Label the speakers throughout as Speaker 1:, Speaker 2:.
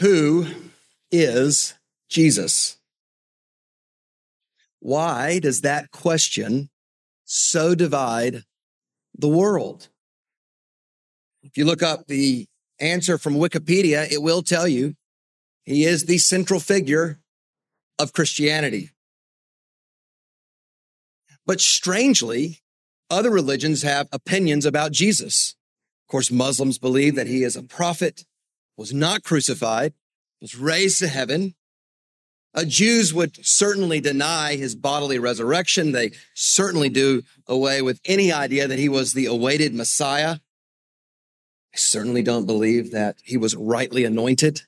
Speaker 1: Who is Jesus? Why does that question so divide the world? If you look up the answer from Wikipedia, it will tell you he is the central figure of Christianity. But strangely, other religions have opinions about Jesus. Of course, Muslims believe that he is a prophet, was not crucified, was raised to heaven. Uh, Jews would certainly deny his bodily resurrection. They certainly do away with any idea that he was the awaited Messiah. They certainly don't believe that he was rightly anointed.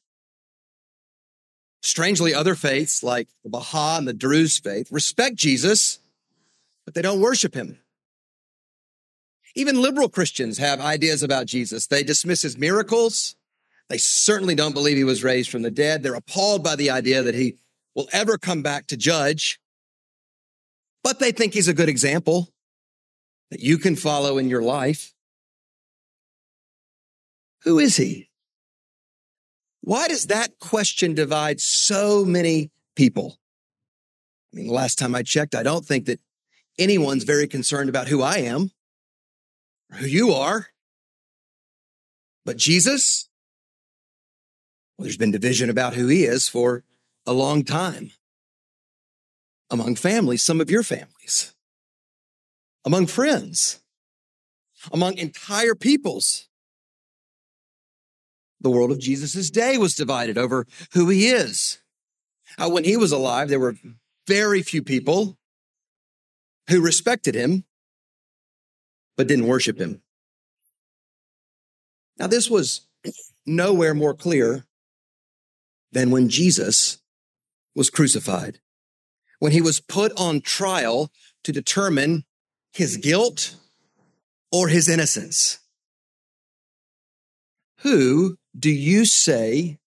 Speaker 1: Strangely, other faiths like the Baha'i and the Druze faith respect Jesus, but they don't worship him. Even liberal Christians have ideas about Jesus. They dismiss his miracles. They certainly don't believe he was raised from the dead. They're appalled by the idea that he will ever come back to judge. But they think he's a good example that you can follow in your life. Who is he? Why does that question divide so many people? I mean, the last time I checked, I don't think that anyone's very concerned about who I am or who you are. But Jesus, there's been division about who he is for a long time among families, some of your families, among friends, among entire peoples. The world of Jesus' day was divided over who he is. Uh, when he was alive, there were very few people who respected him, but didn't worship him. Now, this was nowhere more clear than when Jesus was crucified, when he was put on trial to determine his guilt or his innocence. Who do you say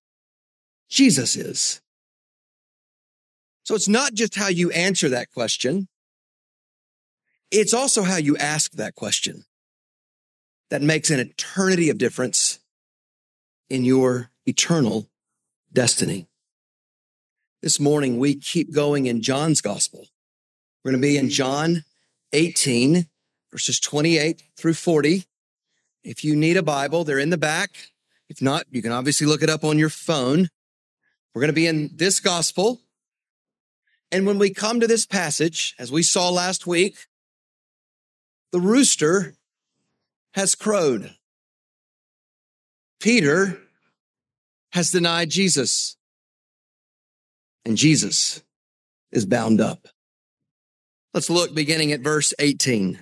Speaker 1: Jesus is? So it's not just how you answer that question. It's also how you ask that question that makes an eternity of difference in your eternal destiny. This morning, we keep going in John's gospel. We're going to be in John 18, verses 28 through 40. If you need a Bible, they're in the back. If not, you can obviously look it up on your phone. We're going to be in this gospel. And when we come to this passage, as we saw last week, the rooster has crowed. Peter has denied Jesus. And Jesus is bound up. Let's look beginning at verse 18.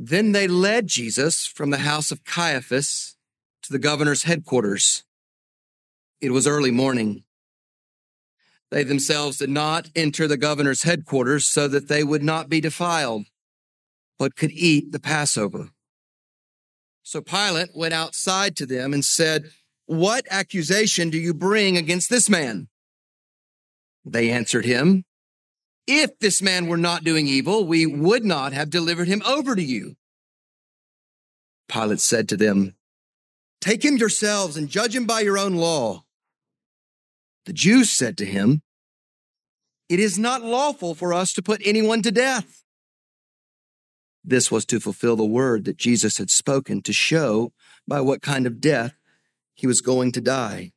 Speaker 1: Then they led Jesus from the house of Caiaphas to the governor's headquarters. It was early morning. They themselves did not enter the governor's headquarters so that they would not be defiled, but could eat the Passover. So Pilate went outside to them and said, What accusation do you bring against this man? They answered him, If this man were not doing evil, we would not have delivered him over to you. Pilate said to them, Take him yourselves and judge him by your own law. The Jews said to him, It is not lawful for us to put anyone to death. This was to fulfill the word that Jesus had spoken to show by what kind of death he was going to die.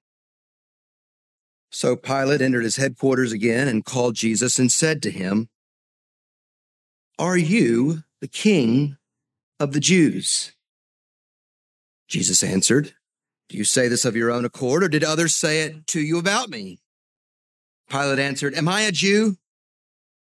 Speaker 1: So Pilate entered his headquarters again and called Jesus and said to him, Are you the king of the Jews? Jesus answered, do you say this of your own accord, or did others say it to you about me? Pilate answered, Am I a Jew?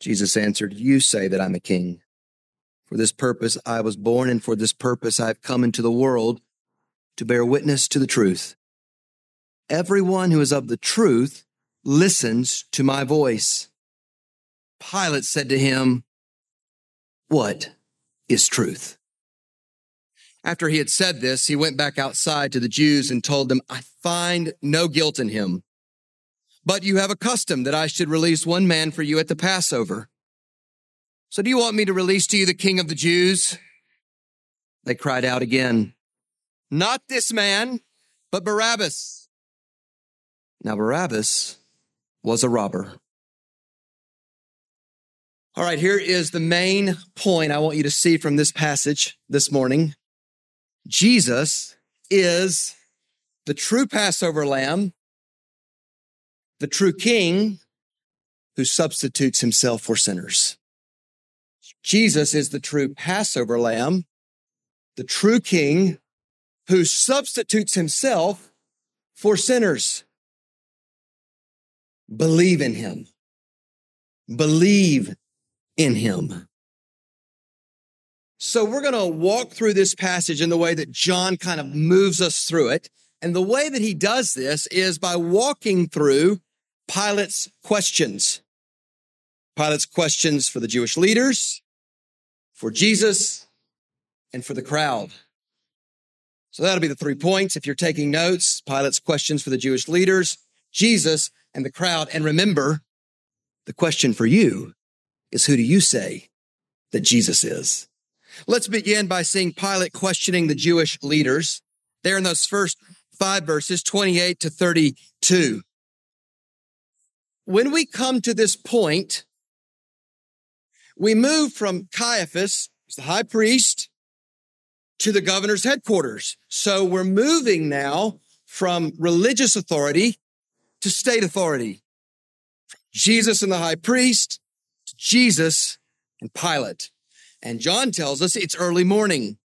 Speaker 1: Jesus answered, You say that I'm a king. For this purpose I was born, and for this purpose I have come into the world, to bear witness to the truth. Everyone who is of the truth listens to my voice. Pilate said to him, What is truth? After he had said this, he went back outside to the Jews and told them, I find no guilt in him. But you have a custom that I should release one man for you at the Passover. So do you want me to release to you the king of the Jews? They cried out again, Not this man, but Barabbas. Now Barabbas was a robber. All right, here is the main point I want you to see from this passage this morning. Jesus is the true Passover lamb, the true king who substitutes himself for sinners. Jesus is the true Passover lamb, the true king who substitutes himself for sinners. Believe in him. Believe in him. So we're going to walk through this passage in the way that John kind of moves us through it. And the way that he does this is by walking through Pilate's questions. Pilate's questions for the Jewish leaders, for Jesus, and for the crowd. So that'll be the three points. If you're taking notes, Pilate's questions for the Jewish leaders, Jesus, and the crowd. And remember, the question for you is who do you say that Jesus is? Let's begin by seeing Pilate questioning the Jewish leaders there in those first five verses, 28 to 32. When we come to this point, we move from Caiaphas, the high priest, to the governor's headquarters. So we're moving now from religious authority to state authority. Jesus and the high priest to Jesus and Pilate. And John tells us it's early morning.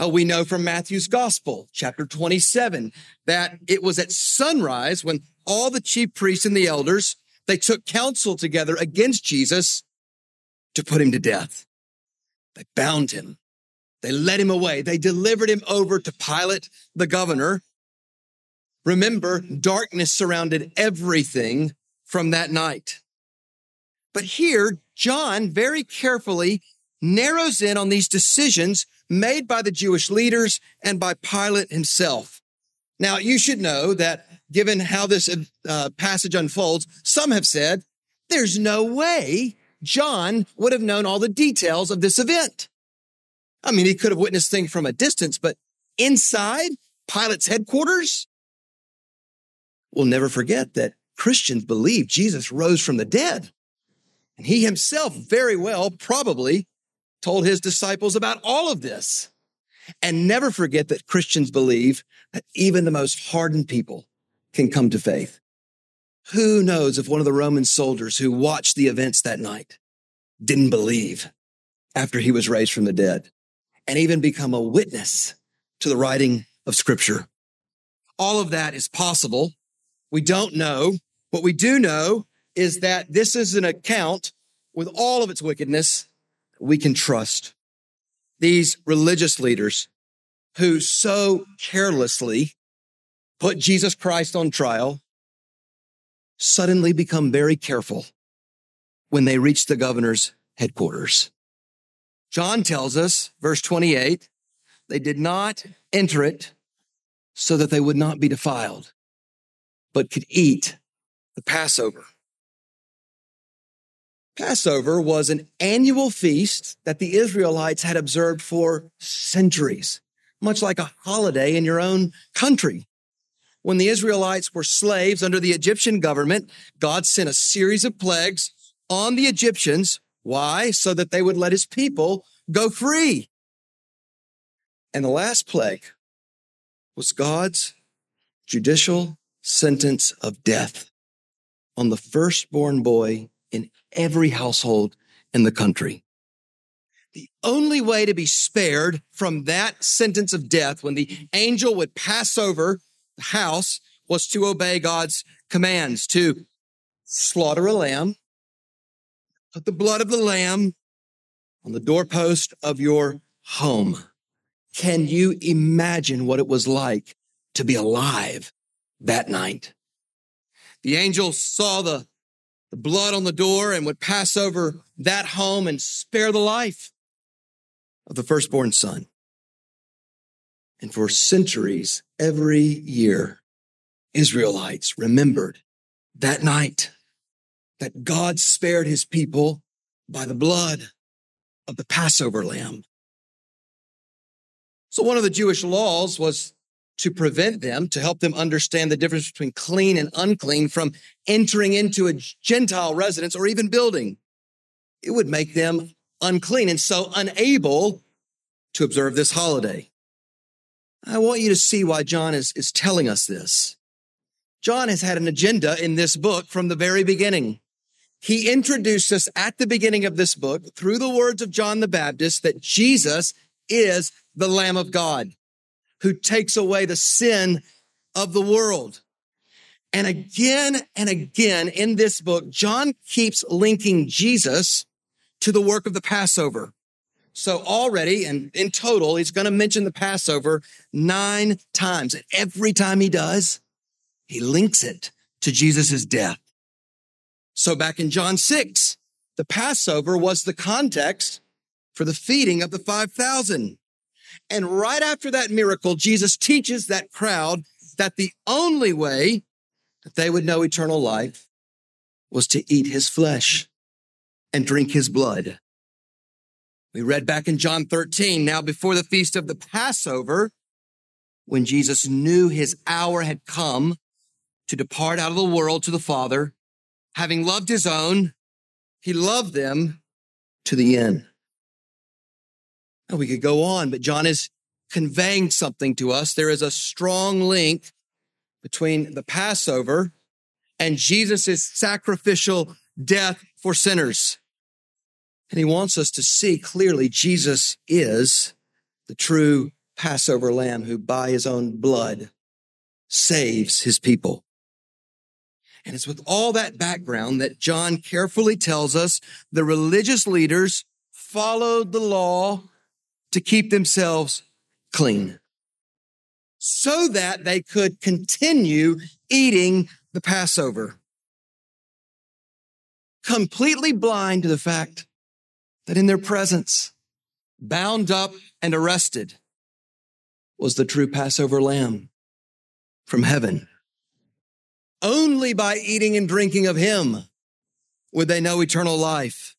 Speaker 1: Uh, we know from Matthew's gospel, chapter 27, that it was at sunrise when all the chief priests and the elders, they took counsel together against Jesus to put him to death. They bound him. They led him away. They delivered him over to Pilate, the governor, Remember, darkness surrounded everything from that night. But here, John very carefully narrows in on these decisions made by the Jewish leaders and by Pilate himself. Now, you should know that given how this uh, passage unfolds, some have said there's no way John would have known all the details of this event. I mean, he could have witnessed things from a distance, but inside Pilate's headquarters, We'll never forget that Christians believe Jesus rose from the dead. And he himself very well probably told his disciples about all of this. And never forget that Christians believe that even the most hardened people can come to faith. Who knows if one of the Roman soldiers who watched the events that night didn't believe after he was raised from the dead and even become a witness to the writing of scripture. All of that is possible we don't know. What we do know is that this is an account with all of its wickedness we can trust. These religious leaders who so carelessly put Jesus Christ on trial suddenly become very careful when they reach the governor's headquarters. John tells us, verse 28, they did not enter it so that they would not be defiled but could eat the Passover. Passover was an annual feast that the Israelites had observed for centuries, much like a holiday in your own country. When the Israelites were slaves under the Egyptian government, God sent a series of plagues on the Egyptians. Why? So that they would let his people go free. And the last plague was God's judicial sentence of death on the firstborn boy in every household in the country. The only way to be spared from that sentence of death when the angel would pass over house was to obey God's commands to slaughter a lamb, put the blood of the lamb on the doorpost of your home, Can you imagine what it was like to be alive that night? The angel saw the, the blood on the door and would pass over that home and spare the life of the firstborn son. And for centuries, every year, Israelites remembered that night that God spared his people by the blood of the Passover lamb. So one of the Jewish laws was to prevent them, to help them understand the difference between clean and unclean from entering into a Gentile residence or even building. It would make them unclean and so unable to observe this holiday. I want you to see why John is, is telling us this. John has had an agenda in this book from the very beginning. He introduced us at the beginning of this book through the words of John the Baptist that Jesus is the Lamb of God who takes away the sin of the world. And again and again in this book, John keeps linking Jesus to the work of the Passover. So already and in total, he's going to mention the Passover nine times. And every time he does, he links it to Jesus' death. So back in John 6, the Passover was the context for the feeding of the 5,000. And right after that miracle, Jesus teaches that crowd that the only way that they would know eternal life was to eat his flesh and drink his blood. We read back in John 13, now before the feast of the Passover, when Jesus knew his hour had come to depart out of the world to the Father, having loved his own, he loved them to the end. Now we could go on, but John is conveying something to us. There is a strong link between the Passover and Jesus' sacrificial death for sinners. And he wants us to see clearly Jesus is the true Passover lamb who by his own blood saves his people. And it's with all that background that John carefully tells us the religious leaders followed the law to keep themselves clean so that they could continue eating the Passover. Completely blind to the fact that in their presence, bound up and arrested, was the true Passover lamb from heaven. Only by eating and drinking of him would they know eternal life.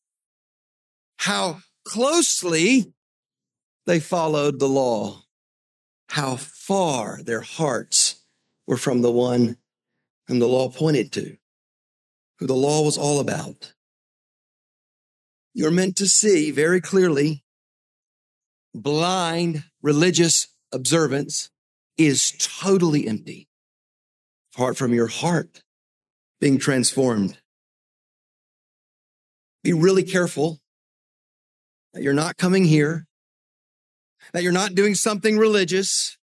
Speaker 1: How closely they followed the law. How far their hearts were from the one whom the law pointed to, who the law was all about. You're meant to see very clearly blind religious observance is totally empty apart from your heart being transformed. Be really careful that you're not coming here, that you're not doing something religious.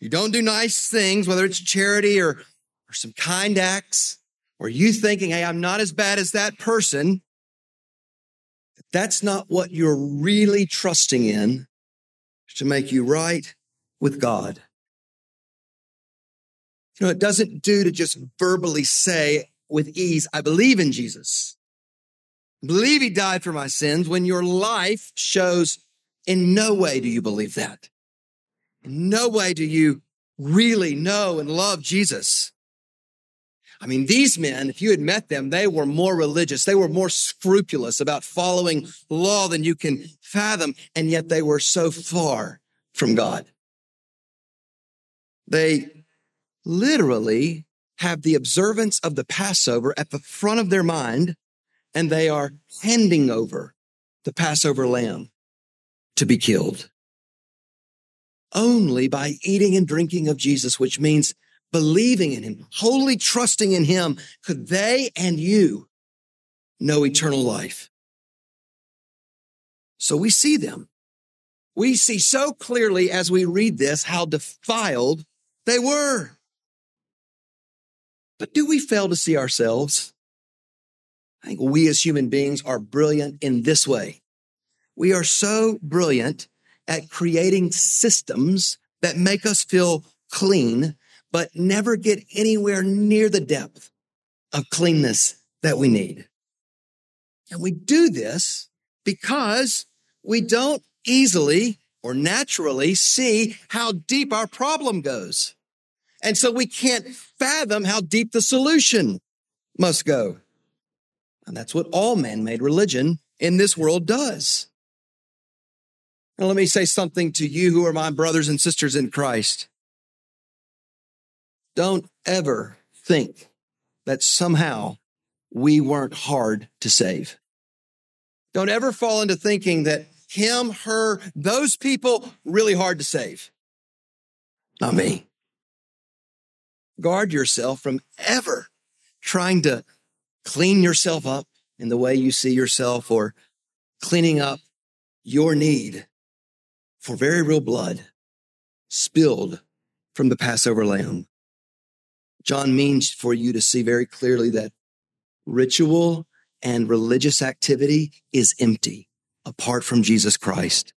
Speaker 1: You don't do nice things, whether it's charity or, or some kind acts, or you thinking, hey, I'm not as bad as that person. That's not what you're really trusting in to make you right with God. You know, it doesn't do to just verbally say with ease, I believe in Jesus. I believe he died for my sins when your life shows in no way do you believe that. In no way do you really know and love Jesus. I mean, these men, if you had met them, they were more religious. They were more scrupulous about following law than you can fathom. And yet they were so far from God. They literally have the observance of the Passover at the front of their mind, and they are handing over the Passover lamb to be killed. Only by eating and drinking of Jesus, which means believing in him, wholly trusting in him, could they and you know eternal life. So we see them. We see so clearly as we read this how defiled they were. But do we fail to see ourselves? I think we as human beings are brilliant in this way. We are so brilliant at creating systems that make us feel clean, but never get anywhere near the depth of cleanness that we need. And we do this because we don't easily or naturally see how deep our problem goes. And so we can't fathom how deep the solution must go. And that's what all man-made religion in this world does. Now, let me say something to you who are my brothers and sisters in Christ. Don't ever think that somehow we weren't hard to save. Don't ever fall into thinking that him, her, those people really hard to save. Not me. Guard yourself from ever trying to clean yourself up in the way you see yourself or cleaning up your need for very real blood spilled from the Passover lamb. John means for you to see very clearly that ritual and religious activity is empty apart from Jesus Christ.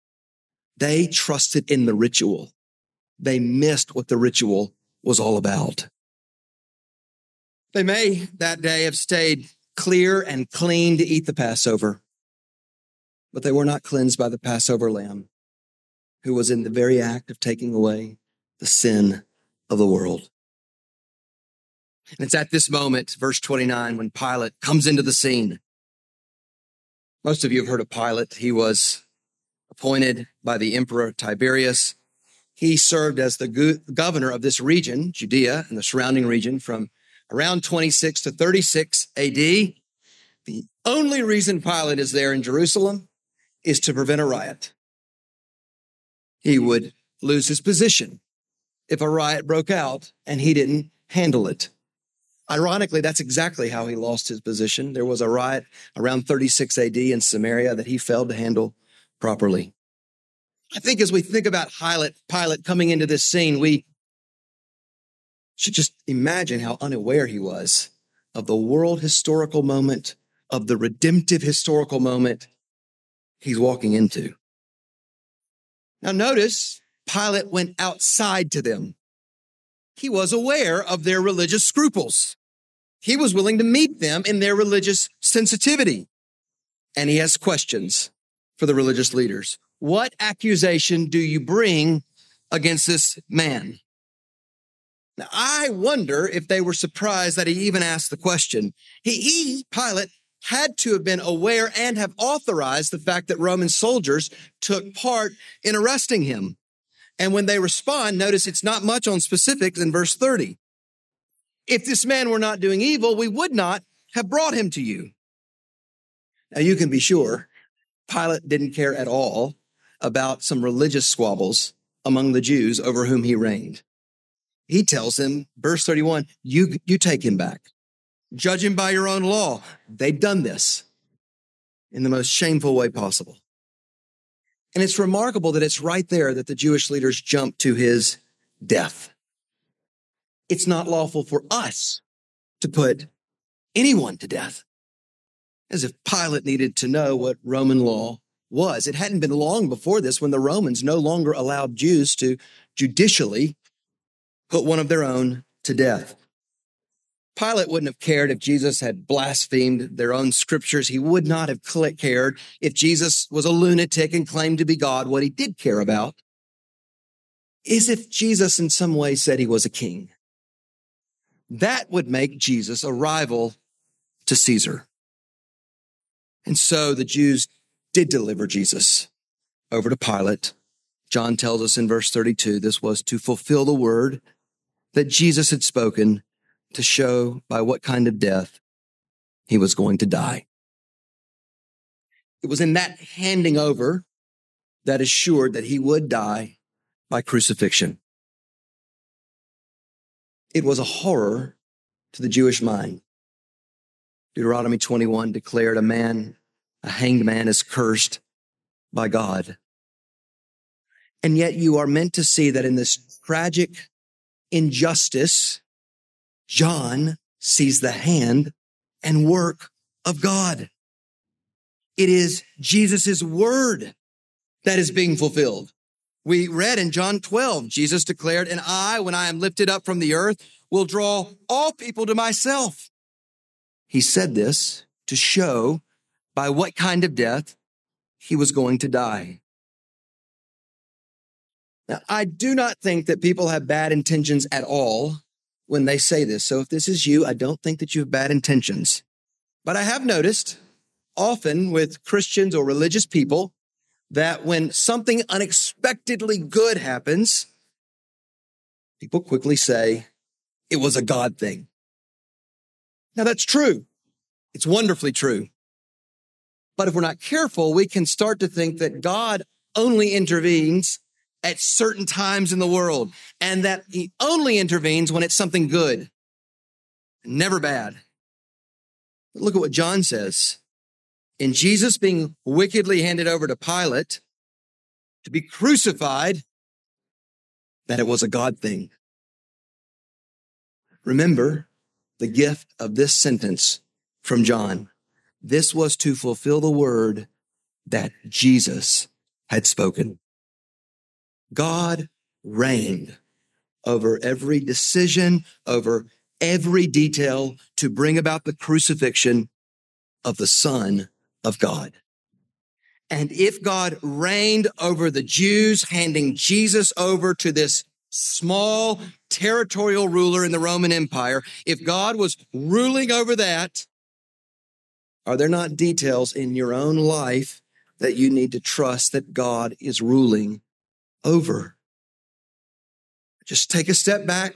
Speaker 1: They trusted in the ritual. They missed what the ritual was all about. They may that day have stayed clear and clean to eat the Passover, but they were not cleansed by the Passover lamb who was in the very act of taking away the sin of the world. And it's at this moment, verse 29, when Pilate comes into the scene. Most of you have heard of Pilate. He was appointed by the emperor Tiberius. He served as the governor of this region, Judea and the surrounding region from around 26 to 36 AD. The only reason Pilate is there in Jerusalem is to prevent a riot. He would lose his position if a riot broke out and he didn't handle it. Ironically, that's exactly how he lost his position. There was a riot around 36 AD in Samaria that he failed to handle properly. I think as we think about Pilate, Pilate coming into this scene, we should just imagine how unaware he was of the world historical moment, of the redemptive historical moment he's walking into. Now notice Pilate went outside to them. He was aware of their religious scruples. He was willing to meet them in their religious sensitivity. And he has questions for the religious leaders. What accusation do you bring against this man? Now, I wonder if they were surprised that he even asked the question. He, he, Pilate, had to have been aware and have authorized the fact that Roman soldiers took part in arresting him. And when they respond, notice it's not much on specifics in verse 30. If this man were not doing evil, we would not have brought him to you. Now you can be sure Pilate didn't care at all about some religious squabbles among the Jews over whom he reigned. He tells them, verse 31, you, you take him back. Judge him by your own law. They've done this in the most shameful way possible. And it's remarkable that it's right there that the Jewish leaders jump to his death. It's not lawful for us to put anyone to death. As if Pilate needed to know what Roman law was. It hadn't been long before this when the Romans no longer allowed Jews to judicially put one of their own to death. Pilate wouldn't have cared if Jesus had blasphemed their own scriptures. He would not have cared if Jesus was a lunatic and claimed to be God. What he did care about is if Jesus in some way said he was a king. That would make Jesus a rival to Caesar. And so the Jews did deliver Jesus over to Pilate. John tells us in verse 32, this was to fulfill the word that Jesus had spoken to show by what kind of death he was going to die. It was in that handing over that assured that he would die by crucifixion. It was a horror to the Jewish mind. Deuteronomy 21 declared a man, a hanged man is cursed by God. And yet you are meant to see that in this tragic injustice, John sees the hand and work of God. It is Jesus' word that is being fulfilled. We read in John 12, Jesus declared, and I, when I am lifted up from the earth, will draw all people to myself. He said this to show by what kind of death he was going to die. Now, I do not think that people have bad intentions at all when they say this. So if this is you, I don't think that you have bad intentions. But I have noticed often with Christians or religious people that when something unexpectedly good happens, people quickly say it was a God thing. Now that's true. It's wonderfully true. But if we're not careful, we can start to think that God only intervenes at certain times in the world and that he only intervenes when it's something good, never bad. Look at what John says in Jesus being wickedly handed over to Pilate to be crucified, that it was a God thing. Remember the gift of this sentence from John. This was to fulfill the word that Jesus had spoken. God reigned over every decision, over every detail to bring about the crucifixion of the Son of God. And if God reigned over the Jews, handing Jesus over to this small territorial ruler in the Roman Empire, if God was ruling over that, are there not details in your own life that you need to trust that God is ruling over? Just take a step back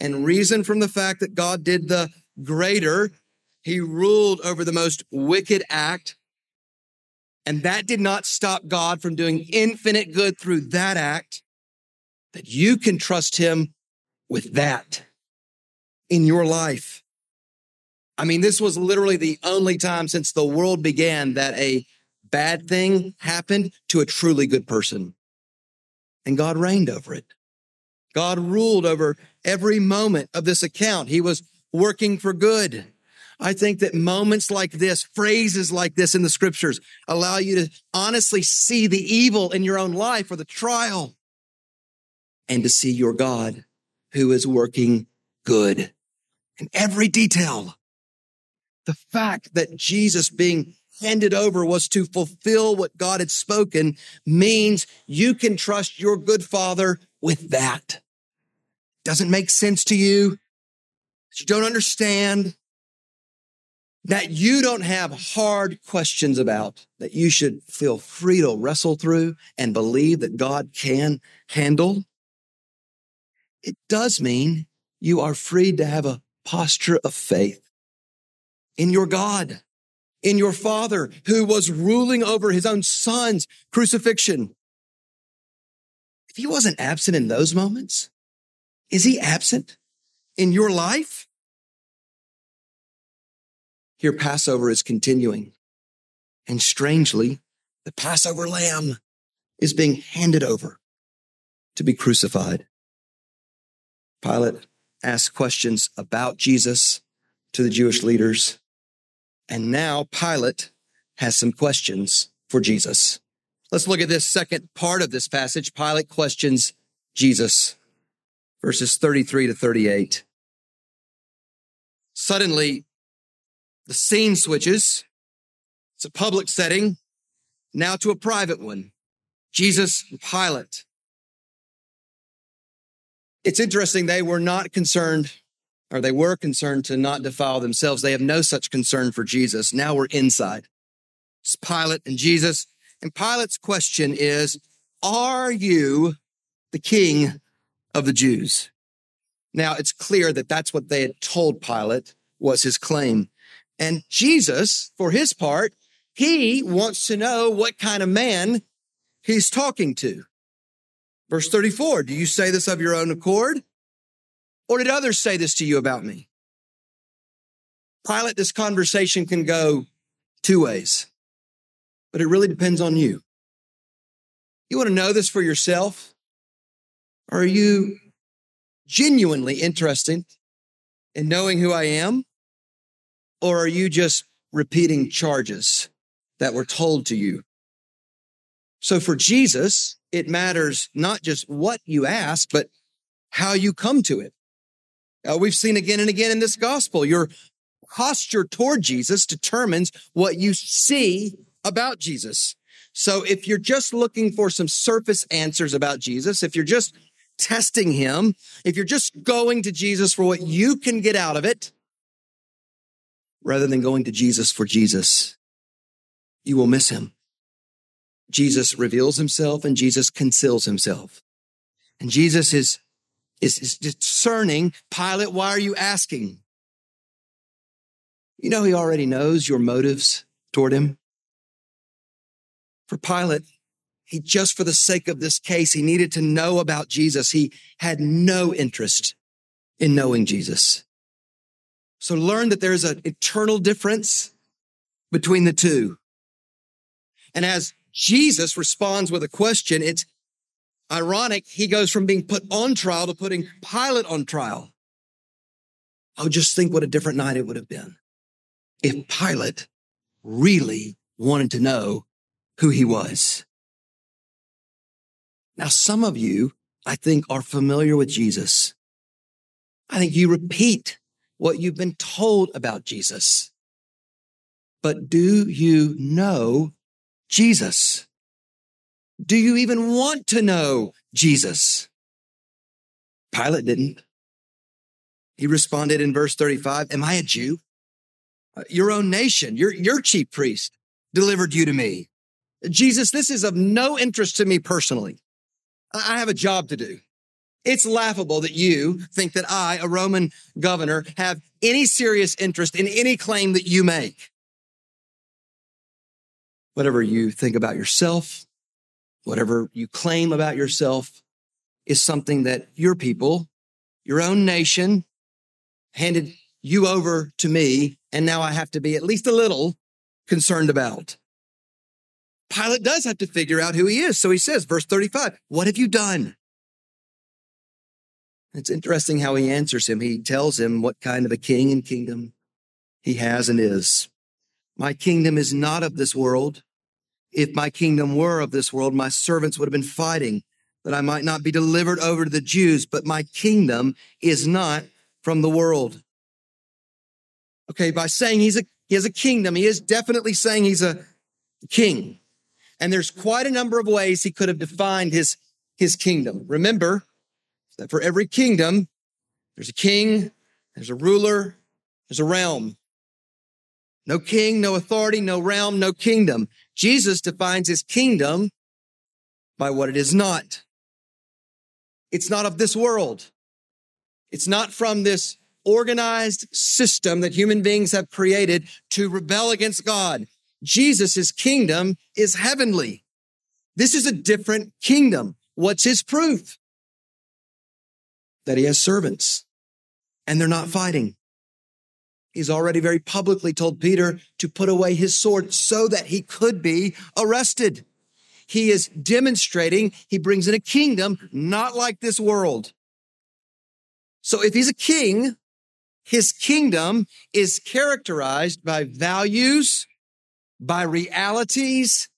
Speaker 1: and reason from the fact that God did the greater he ruled over the most wicked act. And that did not stop God from doing infinite good through that act. That you can trust him with that in your life. I mean, this was literally the only time since the world began that a bad thing happened to a truly good person. And God reigned over it. God ruled over every moment of this account. He was working for good. I think that moments like this, phrases like this in the scriptures allow you to honestly see the evil in your own life or the trial and to see your God who is working good in every detail. The fact that Jesus being handed over was to fulfill what God had spoken means you can trust your good father with that. Doesn't make sense to you. You don't understand that you don't have hard questions about that you should feel free to wrestle through and believe that God can handle. It does mean you are free to have a posture of faith in your God, in your father who was ruling over his own son's crucifixion. If he wasn't absent in those moments, is he absent in your life? Here, Passover is continuing. And strangely, the Passover lamb is being handed over to be crucified. Pilate asked questions about Jesus to the Jewish leaders. And now Pilate has some questions for Jesus. Let's look at this second part of this passage. Pilate questions Jesus, verses 33 to 38. Suddenly, the scene switches. It's a public setting, now to a private one. Jesus and Pilate. It's interesting, they were not concerned, or they were concerned to not defile themselves. They have no such concern for Jesus. Now we're inside. It's Pilate and Jesus. And Pilate's question is, are you the king of the Jews? Now it's clear that that's what they had told Pilate was his claim. And Jesus, for his part, he wants to know what kind of man he's talking to. Verse 34, do you say this of your own accord? Or did others say this to you about me? Pilate, this conversation can go two ways, but it really depends on you. You want to know this for yourself? Are you genuinely interested in knowing who I am? Or are you just repeating charges that were told to you? So for Jesus, it matters not just what you ask, but how you come to it. Uh, we've seen again and again in this gospel, your posture toward Jesus determines what you see about Jesus. So if you're just looking for some surface answers about Jesus, if you're just testing him, if you're just going to Jesus for what you can get out of it, rather than going to Jesus for Jesus, you will miss him. Jesus reveals himself and Jesus conceals himself. And Jesus is, is, is discerning. Pilate, why are you asking? You know, he already knows your motives toward him. For Pilate, he just for the sake of this case, he needed to know about Jesus. He had no interest in knowing Jesus. So learn that there's an eternal difference between the two. And as Jesus responds with a question, it's ironic. He goes from being put on trial to putting Pilate on trial. Oh, just think what a different night it would have been if Pilate really wanted to know who he was. Now, some of you, I think, are familiar with Jesus. I think you repeat what you've been told about Jesus. But do you know Jesus? Do you even want to know Jesus? Pilate didn't. He responded in verse 35, Am I a Jew? Uh, your own nation, your, your chief priest delivered you to me. Jesus, this is of no interest to me personally. I have a job to do. It's laughable that you think that I, a Roman governor, have any serious interest in any claim that you make. Whatever you think about yourself, whatever you claim about yourself is something that your people, your own nation handed you over to me. And now I have to be at least a little concerned about. Pilate does have to figure out who he is. So he says, verse 35, what have you done? It's interesting how he answers him. He tells him what kind of a king and kingdom he has and is. My kingdom is not of this world. If my kingdom were of this world, my servants would have been fighting that I might not be delivered over to the Jews, but my kingdom is not from the world. Okay, by saying he's a, he has a kingdom, he is definitely saying he's a king. And there's quite a number of ways he could have defined his, his kingdom. Remember that for every kingdom, there's a king, there's a ruler, there's a realm. No king, no authority, no realm, no kingdom. Jesus defines his kingdom by what it is not. It's not of this world. It's not from this organized system that human beings have created to rebel against God. Jesus' kingdom is heavenly. This is a different kingdom. What's his proof? That he has servants and they're not fighting. He's already very publicly told Peter mm-hmm. to put away his sword so that he could be arrested. He is demonstrating he brings in a kingdom not like this world. So if he's a king, his kingdom is characterized by values by realities,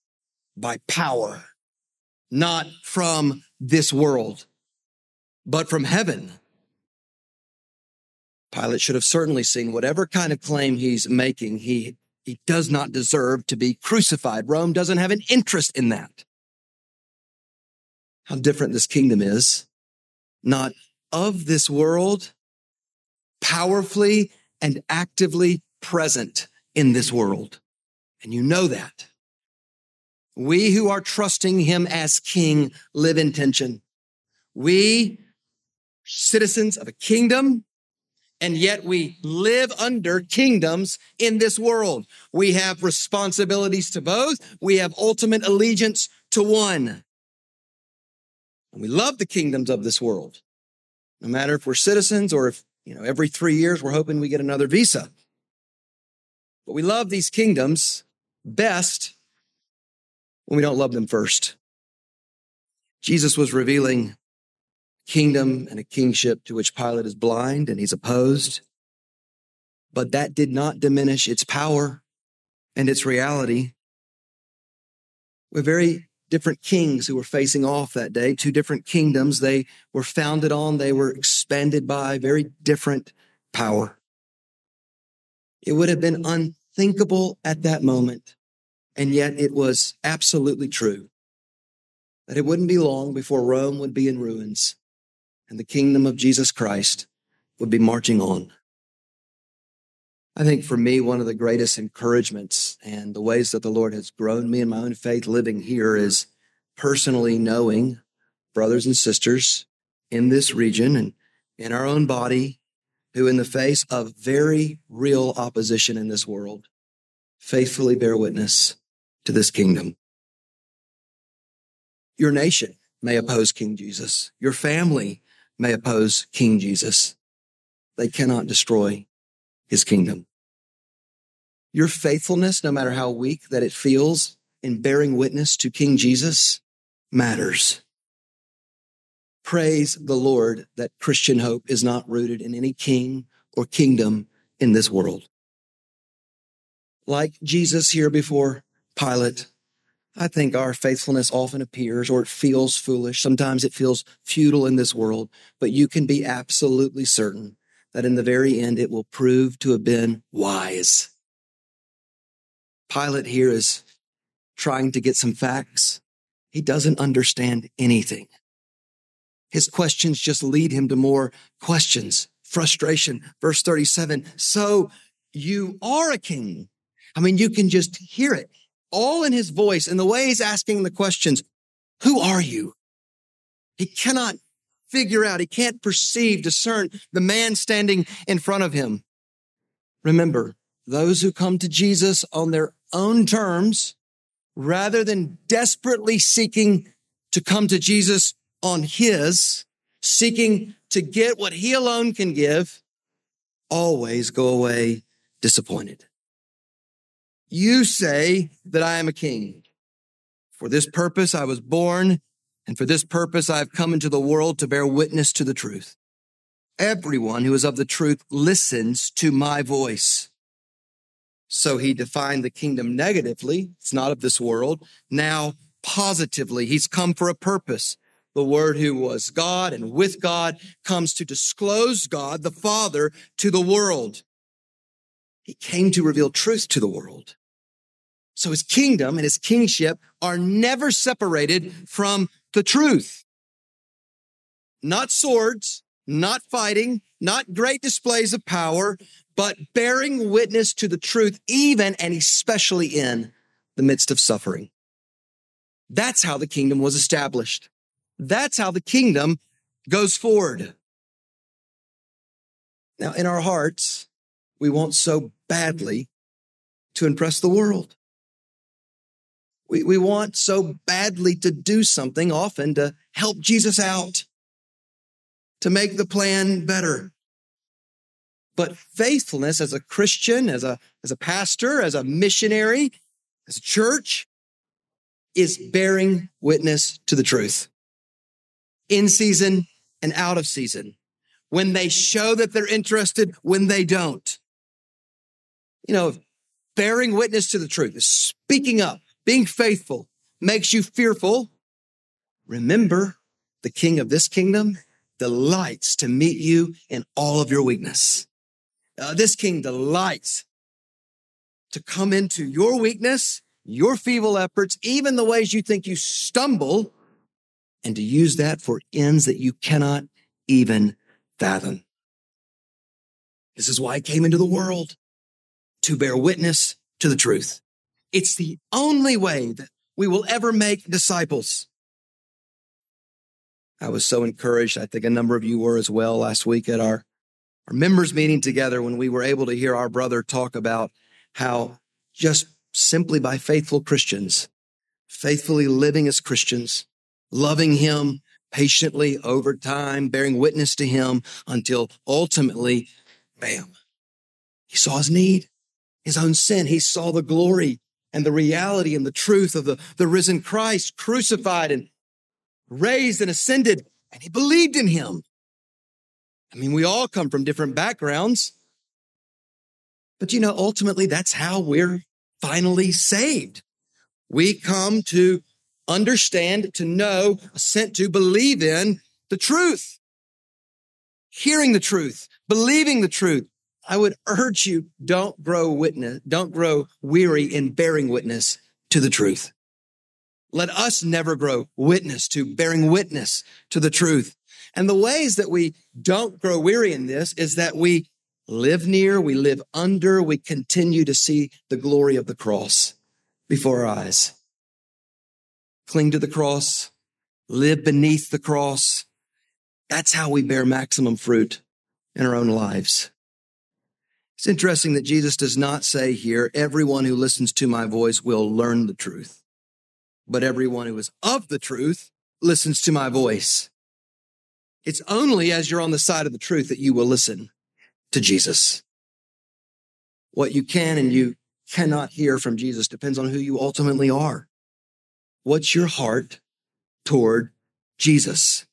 Speaker 1: by power, not from this world, but from heaven. Pilate should have certainly seen whatever kind of claim he's making, he, he does not deserve to be crucified. Rome doesn't have an interest in that. How different this kingdom is, not of this world, powerfully and actively present in this world. And you know that. We who are trusting him as king live in tension. We, citizens of a kingdom, and yet we live under kingdoms in this world. We have responsibilities to both. We have ultimate allegiance to one. And we love the kingdoms of this world. No matter if we're citizens or if, you know, every three years we're hoping we get another visa. But we love these kingdoms best when we don't love them first. Jesus was revealing kingdom and a kingship to which Pilate is blind and he's opposed. But that did not diminish its power and its reality. We're very different kings who were facing off that day, two different kingdoms they were founded on, they were expanded by very different power. It would have been unthinkable at that moment, and yet it was absolutely true that it wouldn't be long before Rome would be in ruins and the kingdom of Jesus Christ would be marching on. I think for me, one of the greatest encouragements and the ways that the Lord has grown me in my own faith living here is personally knowing brothers and sisters in this region and in our own body who, in the face of very real opposition in this world, faithfully bear witness to this kingdom. Your nation may oppose King Jesus. Your family may oppose King Jesus. They cannot destroy his kingdom. Your faithfulness, no matter how weak that it feels in bearing witness to King Jesus, matters. Praise the Lord that Christian hope is not rooted in any king or kingdom in this world. Like Jesus here before Pilate, I think our faithfulness often appears or it feels foolish. Sometimes it feels futile in this world, but you can be absolutely certain that in the very end it will prove to have been wise. Pilate here is trying to get some facts. He doesn't understand anything. His questions just lead him to more questions, frustration. Verse 37. So you are a king. I mean, you can just hear it all in his voice and the way he's asking the questions. Who are you? He cannot figure out. He can't perceive, discern the man standing in front of him. Remember, those who come to Jesus on their own terms, rather than desperately seeking to come to Jesus on his, seeking to get what he alone can give, always go away disappointed. You say that I am a king. For this purpose I was born, and for this purpose I have come into the world to bear witness to the truth. Everyone who is of the truth listens to my voice. So he defined the kingdom negatively. It's not of this world. Now, positively, he's come for a purpose. The word who was God and with God comes to disclose God, the Father, to the world. He came to reveal truth to the world. So his kingdom and his kingship are never separated from the truth. Not swords, not fighting, not great displays of power, but bearing witness to the truth, even and especially in the midst of suffering. That's how the kingdom was established. That's how the kingdom goes forward. Now, in our hearts, we want so badly to impress the world. We, we want so badly to do something often to help Jesus out, to make the plan better. But faithfulness as a Christian, as a, as a pastor, as a missionary, as a church is bearing witness to the truth in season and out of season. When they show that they're interested, when they don't. You know, bearing witness to the truth is speaking up, being faithful makes you fearful. Remember, the king of this kingdom delights to meet you in all of your weakness. Uh, this king delights to come into your weakness, your feeble efforts, even the ways you think you stumble, and to use that for ends that you cannot even fathom. This is why I came into the world to bear witness to the truth. It's the only way that we will ever make disciples. I was so encouraged. I think a number of you were as well last week at our, our members meeting together when we were able to hear our brother talk about how just simply by faithful Christians, faithfully living as Christians, loving him patiently over time, bearing witness to him until ultimately, bam, he saw his need, his own sin. He saw the glory and the reality and the truth of the, the risen Christ crucified and raised and ascended, and he believed in him. I mean, we all come from different backgrounds, but you know, ultimately, that's how we're finally saved. We come to understand, to know, assent to, believe in the truth. Hearing the truth, believing the truth. I would urge you, don't grow witness, don't grow weary in bearing witness to the truth. Let us never grow witness to bearing witness to the truth. And the ways that we don't grow weary in this is that we live near, we live under, we continue to see the glory of the cross before our eyes. Cling to the cross, live beneath the cross. That's how we bear maximum fruit in our own lives. It's interesting that Jesus does not say here, everyone who listens to my voice will learn the truth, but everyone who is of the truth listens to my voice. It's only as you're on the side of the truth that you will listen to Jesus. What you can and you cannot hear from Jesus depends on who you ultimately are. What's your heart toward Jesus?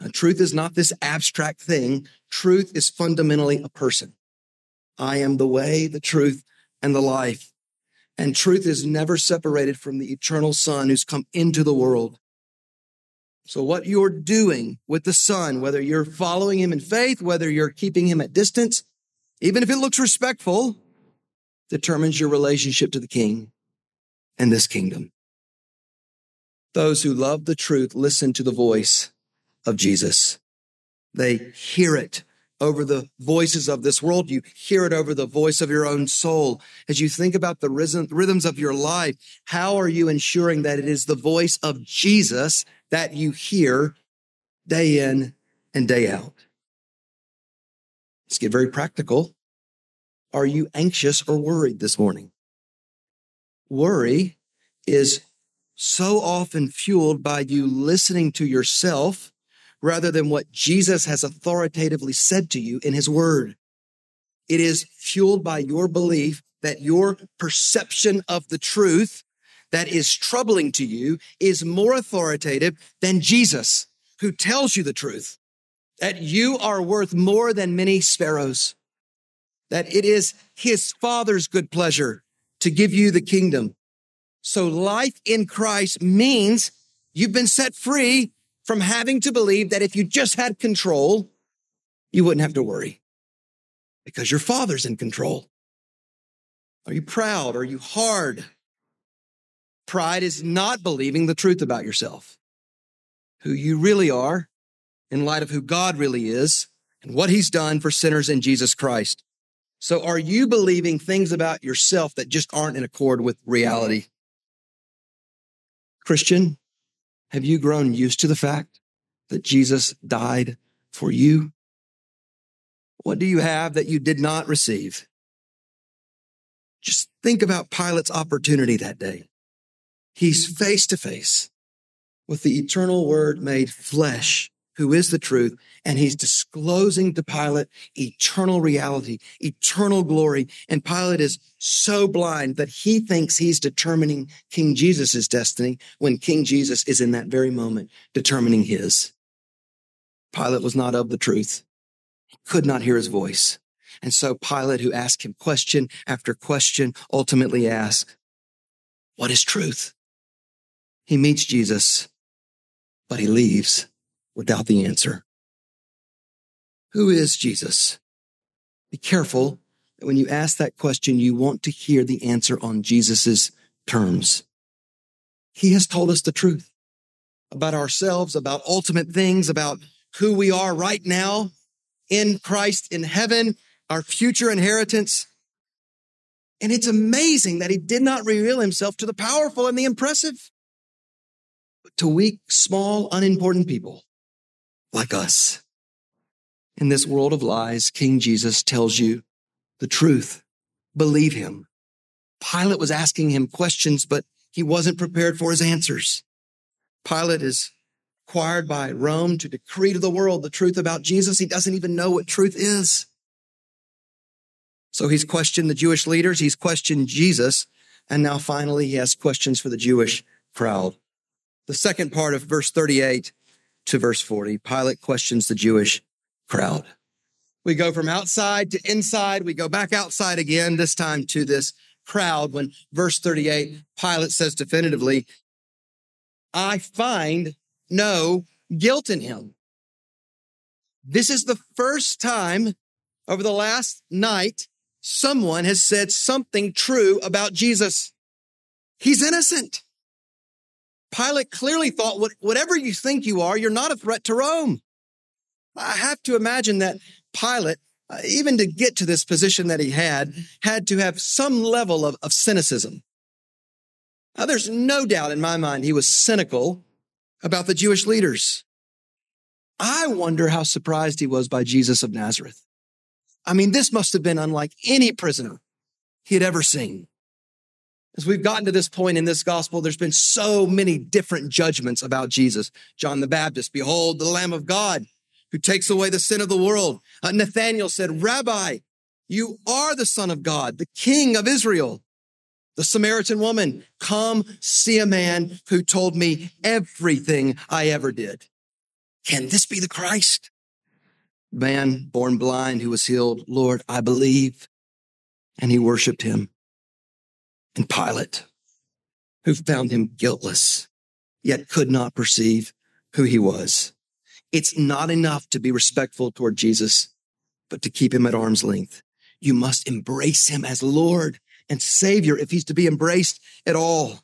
Speaker 1: Now, truth is not this abstract thing. Truth is fundamentally a person. I am the way, the truth, and the life. And truth is never separated from the eternal Son who's come into the world so what you're doing with the son, whether you're following him in faith, whether you're keeping him at distance, even if it looks respectful, determines your relationship to the king and this kingdom. Those who love the truth listen to the voice of Jesus. They hear it over the voices of this world. You hear it over the voice of your own soul. As you think about the rhythms of your life, how are you ensuring that it is the voice of Jesus that you hear day in and day out? Let's get very practical. Are you anxious or worried this morning? Worry is so often fueled by you listening to yourself rather than what Jesus has authoritatively said to you in his word. It is fueled by your belief that your perception of the truth that is troubling to you is more authoritative than Jesus, who tells you the truth, that you are worth more than many sparrows, that it is his father's good pleasure to give you the kingdom. So life in Christ means you've been set free from having to believe that if you just had control, you wouldn't have to worry because your father's in control. Are you proud? Are you hard? Pride is not believing the truth about yourself, who you really are in light of who God really is and what he's done for sinners in Jesus Christ. So are you believing things about yourself that just aren't in accord with reality? Christian, have you grown used to the fact that Jesus died for you? What do you have that you did not receive? Just think about Pilate's opportunity that day. He's face to face with the eternal word made flesh who is the truth, and he's disclosing to Pilate eternal reality, eternal glory. And Pilate is so blind that he thinks he's determining King Jesus' destiny when King Jesus is in that very moment determining his. Pilate was not of the truth. He could not hear his voice. And so Pilate, who asked him question after question, ultimately asked, what is truth? He meets Jesus, but he leaves without the answer. Who is Jesus? Be careful that when you ask that question, you want to hear the answer on Jesus' terms. He has told us the truth about ourselves, about ultimate things, about who we are right now in Christ in heaven, our future inheritance. And it's amazing that he did not reveal himself to the powerful and the impressive, but to weak, small, unimportant people like us. In this world of lies, King Jesus tells you the truth. Believe him. Pilate was asking him questions, but he wasn't prepared for his answers. Pilate is required by Rome to decree to the world the truth about Jesus. He doesn't even know what truth is. So he's questioned the Jewish leaders. He's questioned Jesus. And now finally, he has questions for the Jewish crowd. The second part of verse 38 to verse 40, Pilate questions the Jewish crowd. We go from outside to inside. We go back outside again, this time to this crowd when verse 38, Pilate says definitively, I find no guilt in him. This is the first time over the last night someone has said something true about Jesus. He's innocent. Pilate clearly thought, whatever you think you are, you're not a threat to Rome. I have to imagine that Pilate, uh, even to get to this position that he had, had to have some level of, of cynicism. Now, there's no doubt in my mind he was cynical about the Jewish leaders. I wonder how surprised he was by Jesus of Nazareth. I mean, this must have been unlike any prisoner he had ever seen. As we've gotten to this point in this gospel, there's been so many different judgments about Jesus. John the Baptist, behold, the Lamb of God who takes away the sin of the world. Uh, Nathanael said, Rabbi, you are the son of God, the king of Israel. The Samaritan woman, come see a man who told me everything I ever did. Can this be the Christ? Man born blind who was healed. Lord, I believe. And he worshiped him. And Pilate, who found him guiltless, yet could not perceive who he was. It's not enough to be respectful toward Jesus, but to keep him at arm's length. You must embrace him as Lord and Savior if he's to be embraced at all.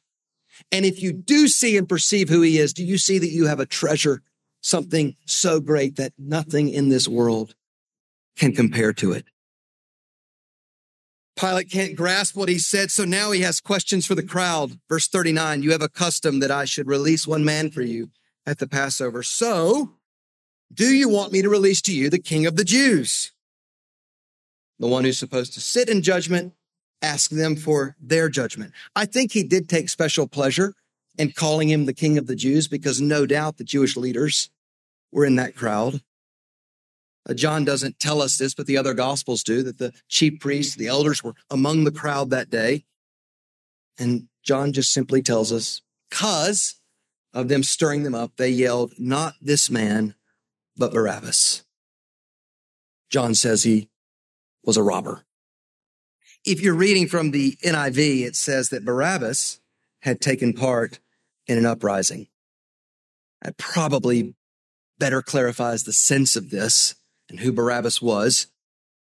Speaker 1: And if you do see and perceive who he is, do you see that you have a treasure, something so great that nothing in this world can compare to it? Pilate can't grasp what he said, so now he has questions for the crowd. Verse 39, you have a custom that I should release one man for you at the Passover. So, do you want me to release to you the king of the Jews? The one who's supposed to sit in judgment ask them for their judgment. I think he did take special pleasure in calling him the king of the Jews because no doubt the Jewish leaders were in that crowd. Uh, John doesn't tell us this, but the other gospels do that the chief priests, the elders were among the crowd that day. And John just simply tells us, because of them stirring them up, they yelled, not this man, but Barabbas. John says he was a robber. If you're reading from the NIV, it says that Barabbas had taken part in an uprising. That probably better clarifies the sense of this and who Barabbas was.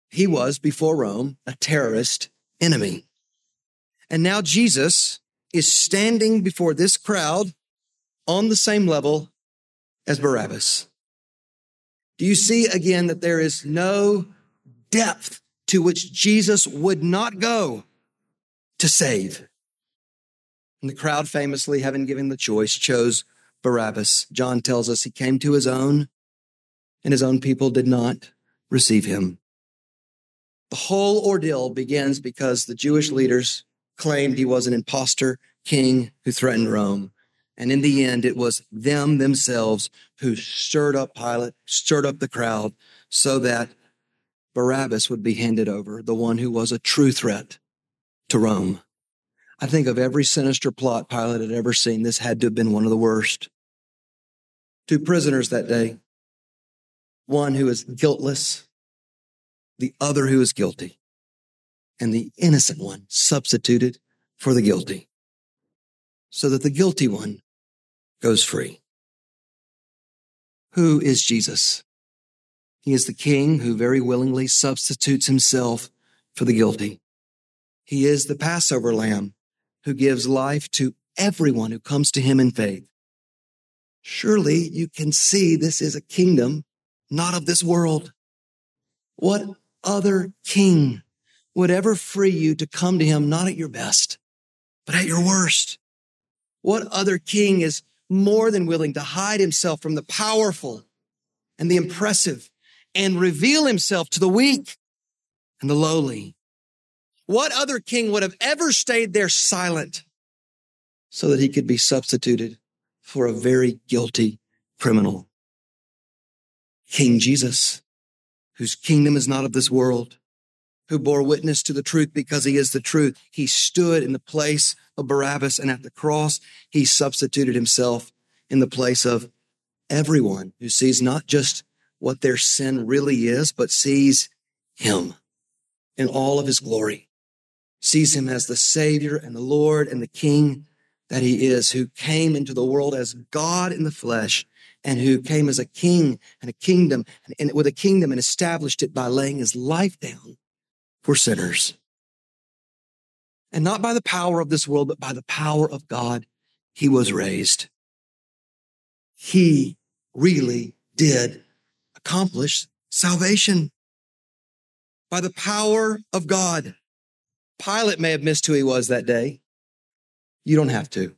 Speaker 1: He was, before Rome, a terrorist enemy. And now Jesus is standing before this crowd on the same level as Barabbas. Do you see again that there is no depth to which Jesus would not go to save. And the crowd famously, having given the choice, chose Barabbas. John tells us he came to his own, and his own people did not receive him. The whole ordeal begins because the Jewish leaders claimed he was an impostor king who threatened Rome. And in the end, it was them themselves who stirred up Pilate, stirred up the crowd so that Barabbas would be handed over, the one who was a true threat to Rome. I think of every sinister plot Pilate had ever seen, this had to have been one of the worst. Two prisoners that day, one who is guiltless, the other who is guilty, and the innocent one substituted for the guilty, so that the guilty one goes free. Who is Jesus? He is the king who very willingly substitutes himself for the guilty. He is the Passover lamb who gives life to everyone who comes to him in faith. Surely you can see this is a kingdom not of this world. What other king would ever free you to come to him not at your best, but at your worst? What other king is more than willing to hide himself from the powerful and the impressive and reveal himself to the weak and the lowly. What other king would have ever stayed there silent so that he could be substituted for a very guilty criminal? King Jesus, whose kingdom is not of this world, who bore witness to the truth because he is the truth. He stood in the place of Barabbas and at the cross, he substituted himself in the place of everyone who sees not just what their sin really is, but sees him in all of his glory, sees him as the savior and the Lord and the king that he is, who came into the world as God in the flesh and who came as a king and a kingdom and, and with a kingdom and established it by laying his life down for sinners. And not by the power of this world, but by the power of God, he was raised. He really did accomplish salvation by the power of God. Pilate may have missed who he was that day. You don't have to.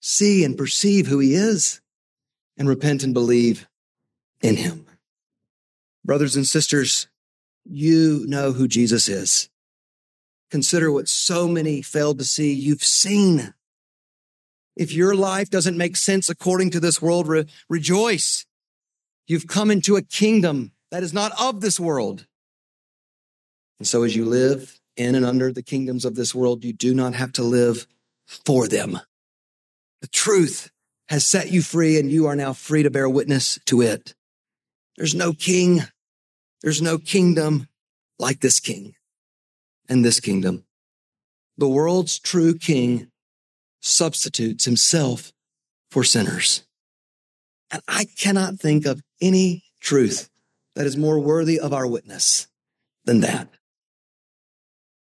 Speaker 1: See and perceive who he is and repent and believe in him. Brothers and sisters, you know who Jesus is. Consider what so many failed to see. You've seen. If your life doesn't make sense according to this world, re- rejoice. You've come into a kingdom that is not of this world. And so as you live in and under the kingdoms of this world, you do not have to live for them. The truth has set you free and you are now free to bear witness to it. There's no king. There's no kingdom like this king and this kingdom. The world's true king substitutes himself for sinners. And I cannot think of any truth that is more worthy of our witness than that.